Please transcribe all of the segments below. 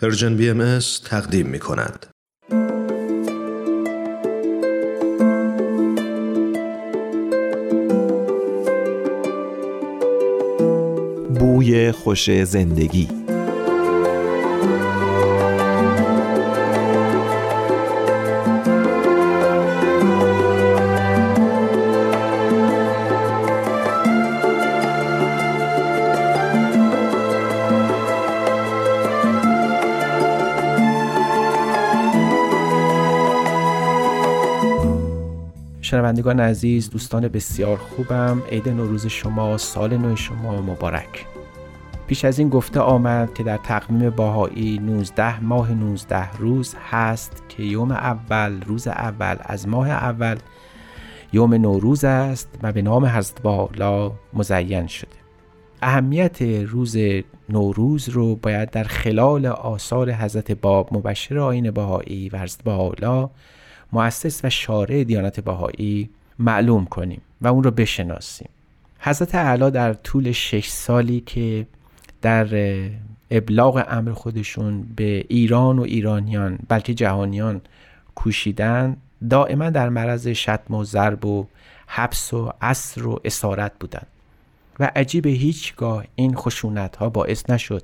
پرژن بی ام تقدیم می کند. بوی خوش زندگی شنوندگان عزیز دوستان بسیار خوبم. عید نوروز شما سال نو شما مبارک. پیش از این گفته آمد که در تقویم باهایی 19 ماه 19 روز هست که یوم اول روز اول از ماه اول یوم نوروز است و به نام حضرت بالا مزین شده. اهمیت روز نوروز رو باید در خلال آثار حضرت باب مبشر آین باهایی و حضرت بالا مؤسس و شارع دیانت بهایی معلوم کنیم و اون رو بشناسیم. حضرت اعلی در طول شش سالی که در ابلاغ امر خودشون به ایران و ایرانیان بلکه جهانیان کوشیدن دائما در مرض شتم و ضرب و حبس و عصر و اسارت بودند و عجیب هیچگاه این خشونت ها باعث نشد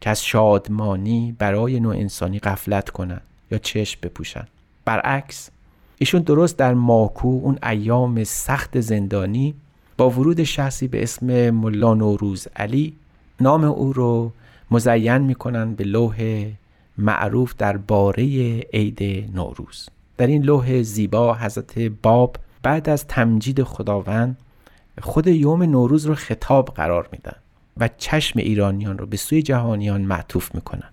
که از شادمانی برای نوع انسانی قفلت کنند یا چشم بپوشند برعکس ایشون درست در ماکو اون ایام سخت زندانی با ورود شخصی به اسم ملا نوروز علی نام او رو مزین می‌کنن به لوح معروف در باره عید نوروز. در این لوح زیبا حضرت باب بعد از تمجید خداوند خود یوم نوروز رو خطاب قرار میدن و چشم ایرانیان رو به سوی جهانیان معطوف می‌کنن.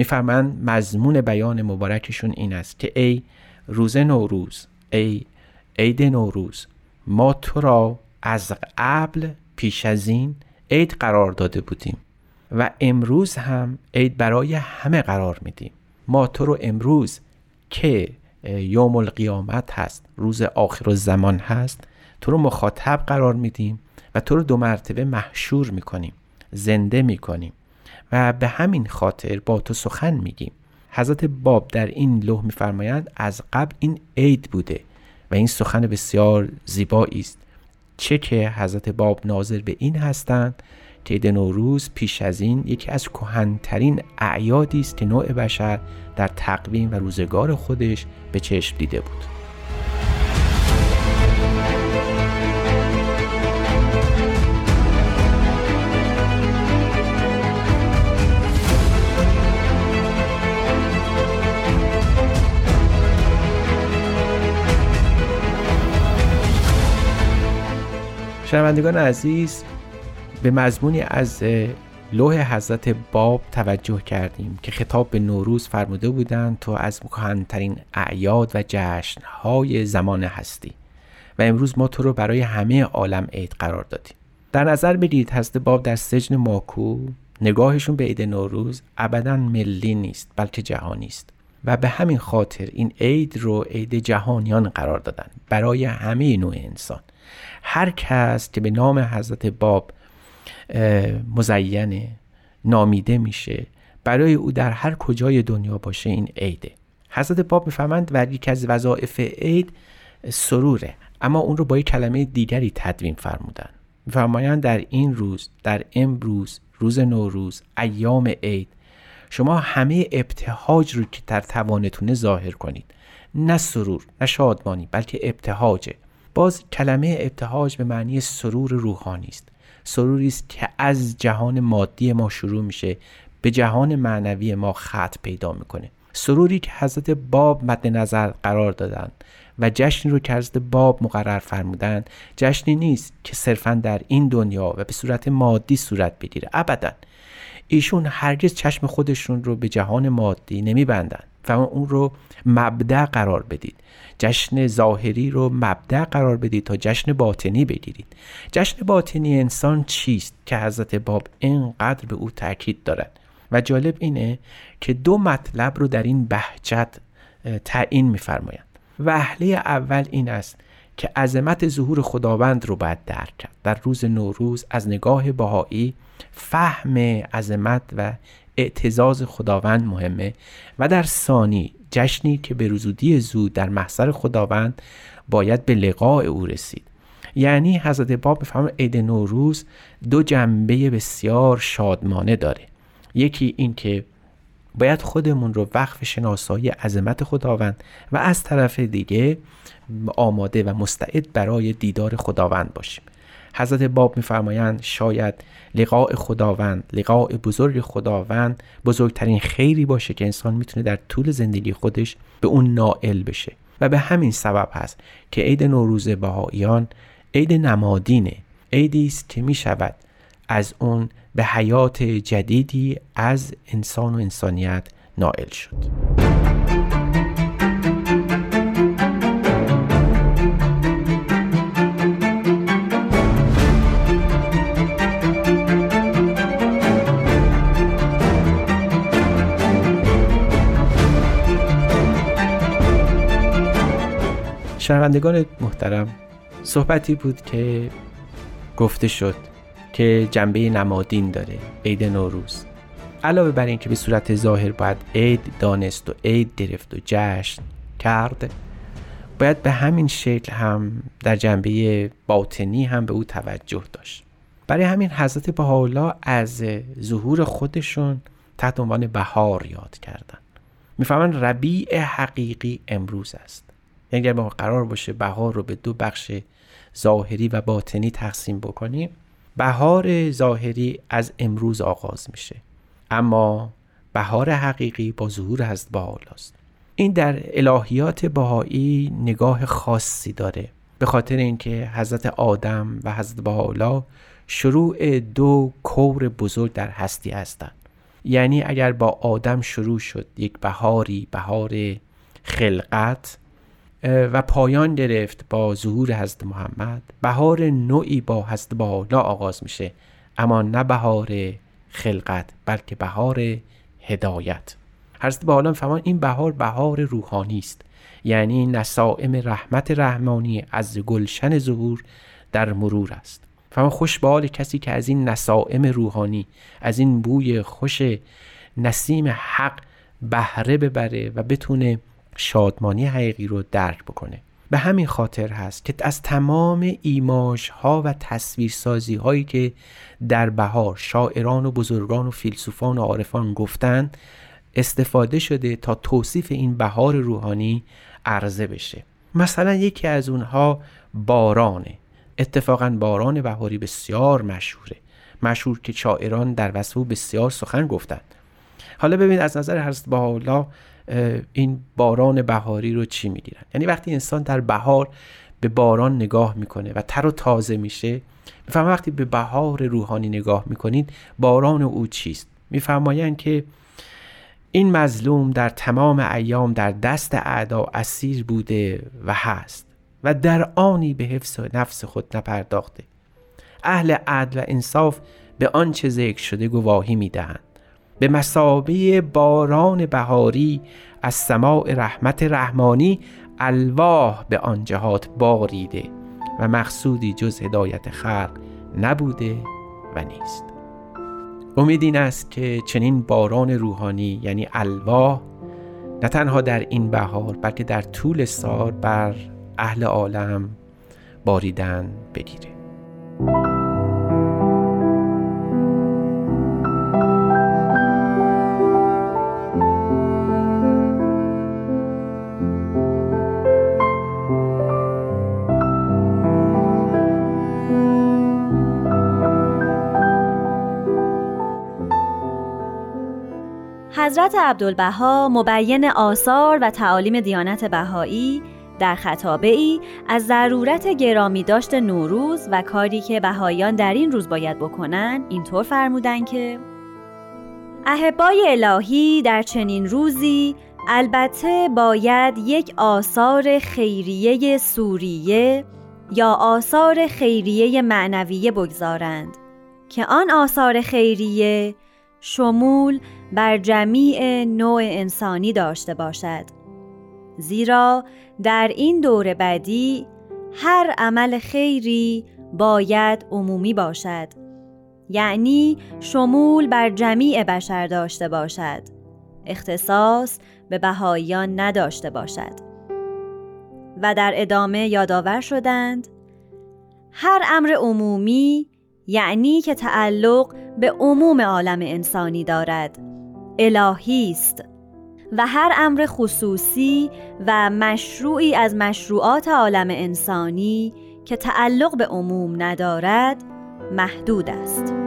میفرمند مضمون بیان مبارکشون این است که ای روز نوروز ای عید نوروز ما تو را از قبل پیش از این عید قرار داده بودیم و امروز هم عید برای همه قرار میدیم. ما تو رو امروز که یوم القیامت هست روز آخر زمان هست تو رو مخاطب قرار میدیم و تو رو دو مرتبه محشور می‌کنیم زنده می‌کنیم. و به همین خاطر با تو سخن میگیم. حضرت باب در این لوح میفرمایند از قبل این عید بوده و این سخن بسیار زیبایی است. چه که حضرت باب ناظر به این هستند که عید نوروز پیش از این یکی از کهنترین اعیادی است که نوع بشر در تقویم و روزگار خودش به چشم دیده بود. شنوندگان عزیز به مضمونی از لوح حضرت باب توجه کردیم که خطاب به نوروز فرموده بودند تو از مکهنترین اعیاد و جشنهای زمان هستی و امروز ما تو رو برای همه عالم عید قرار دادیم. در نظر بگیرید حضرت باب در سجن ماکو نگاهشون به عید نوروز ابدا ملی نیست بلکه جهانی است. و به همین خاطر این عید رو عید جهانیان قرار دادن برای همه نوع انسان. هر کس که به نام حضرت باب مزینه نامیده میشه برای او در هر کجای دنیا باشه این عیده. حضرت باب می‌فهمند و یکی از وظایف عید سروره اما اون رو با یک کلمه دیگری تدوین فرمودن. میفرمایند در این روز در امروز روز نوروز ایام عید شما همه ابتهاج رو که در توانتونه ظاهر کنید. نه سرور نه شادمانی بلکه ابتهاجه. باز کلمه ابتهاج به معنی سرور روحانی است. سروری است که از جهان مادی ما شروع میشه به جهان معنوی ما خط پیدا می‌کنه. سروری که حضرت باب مد نظر قرار دادن و جشنی رو که حضرت باب مقرر فرمودن جشنی نیست که صرفا در این دنیا و به صورت مادی صورت بگیره. ابدا. ایشون هرگز چشم خودشون رو به جهان مادی نمیبندن و اون رو مبدع قرار بدید. جشن ظاهری رو مبدع قرار بدید تا جشن باطنی بگیرید. جشن باطنی انسان چیست که حضرت باب اینقدر به او تاکید دارد؟ و جالب اینه که دو مطلب رو در این بهجت تعیین میفرمایند. وهله اول این است که عظمت ظهور خداوند رو باید درک کرد. در روز نوروز از نگاه بهایی فهم عظمت و اعتزاز خداوند مهمه. و در ثانی جشنی که به رزودی زود در محضر خداوند باید به لقاء او رسید. یعنی حضرت باب می‌فهمه عید نوروز دو جنبه بسیار شادمانه داره. یکی این که باید خودمون رو وقف شناسایی عظمت خداوند و از طرف دیگه آماده و مستعد برای دیدار خداوند باشیم. حضرت باب میفرمایند شاید لقاء خداوند لقاء بزرگ خداوند بزرگترین خیری باشه که انسان می‌تونه در طول زندگی خودش به اون نائل بشه. و به همین سبب هست که عید نوروز بهاییان عید نمادینه. عیدی است که می شود از اون به حیات جدیدی از انسان و انسانیت نائل شد. شنوندگان محترم صحبتی بود که گفته شد که جنبه نمادین داره عید نوروز. علاوه بر اینکه به صورت ظاهر باید عید دانست و عید گرفت و جشن کرد باید به همین شکل هم در جنبه باطنی هم به او توجه داشت. برای همین حضرت بهاءالله از ظهور خودشون تحت عنوان بهار یاد کردن. می‌فهمن ربیع حقیقی امروز است. یعنی اگر ما قرار باشه بهار رو به دو بخش ظاهری و باطنی تقسیم بکنیم بهار ظاهری از امروز آغاز میشه. اما بهار حقیقی با ظهور حضرت است این در الهیات بهایی نگاه خاصی داره. به خاطر اینکه حضرت آدم و حضرت بهاءالله شروع دو کور بزرگ در هستی هستند. یعنی اگر با آدم شروع شد یک بهاری بهار خلقت و پایان گرفت با ظهور حضرت محمد. بهار نوعی با حضرت بالا آغاز میشه اما نه بهار خلقت بلکه بهار هدایت. حضرت بالا فهمان این بهار بهار روحانی است. یعنی نسائم رحمت رحمانی از گلشن ظهور در مرور است. فهمان خوش به کسی که از این نسائم روحانی از این بوی خوش نسیم حق بهره ببره و بتونه شادمانی حقیقی رو درک بکنه. به همین خاطر هست که از تمام ایماش ها و تصویرسازی هایی که در بهار شاعران و بزرگان و فیلسوفان و عارفان گفتند استفاده شده تا توصیف این بهار روحانی عرضه بشه. مثلا یکی از اونها بارانه. اتفاقا باران بهاری بسیار مشهوره. مشهور که شاعران در وصف بسیار سخن گفتند حالا ببینید از نظر حضرت بهاءالله این باران بهاری رو چی می‌گیرن؟ یعنی وقتی انسان در بهار به باران نگاه می‌کنه و تر و تازه میشه می‌فهمه وقتی به بهار روحانی نگاه می‌کنید باران او چیست؟ میفرمایند که این مظلوم در تمام ایام در دست اعدا اسیر بوده و هست و در آنی به حفظ نفس خود نپرداخته. اهل عدل و انصاف به آنچه ذکر شده گواهی می‌دهند. به مسابه باران بهاری از سماع رحمت رحمانی الواح به آن جهات باریده و مقصودی جز هدایت خلق نبوده و نیست. امید این است که چنین باران روحانی یعنی الواح نه تنها در این بهار بلکه در طول سال بر اهل عالم باریدن بگیره. حضرت عبدالبها مبین آثار و تعالیم دیانت بهایی در خطابه ای از ضرورت گرامی داشت نوروز و کاری که بهاییان در این روز باید بکنن اینطور فرمودن که احبای الهی در چنین روزی البته باید یک آثار خیریه سوریه یا آثار خیریه معنویه بگذارند که آن آثار خیریه شمول بر جمیع نوع انسانی داشته باشد. زیرا در این دور بعدی هر عمل خیری باید عمومی باشد. یعنی شمول بر جمیع بشر داشته باشد. اختصاص به بهاییان نداشته باشد. و در ادامه یادآور شدند هر امر عمومی یعنی که تعلق به عموم عالم انسانی دارد. الهی است و هر امر خصوصی و مشروعی از مشروعات عالم انسانی که تعلق به عموم ندارد محدود است.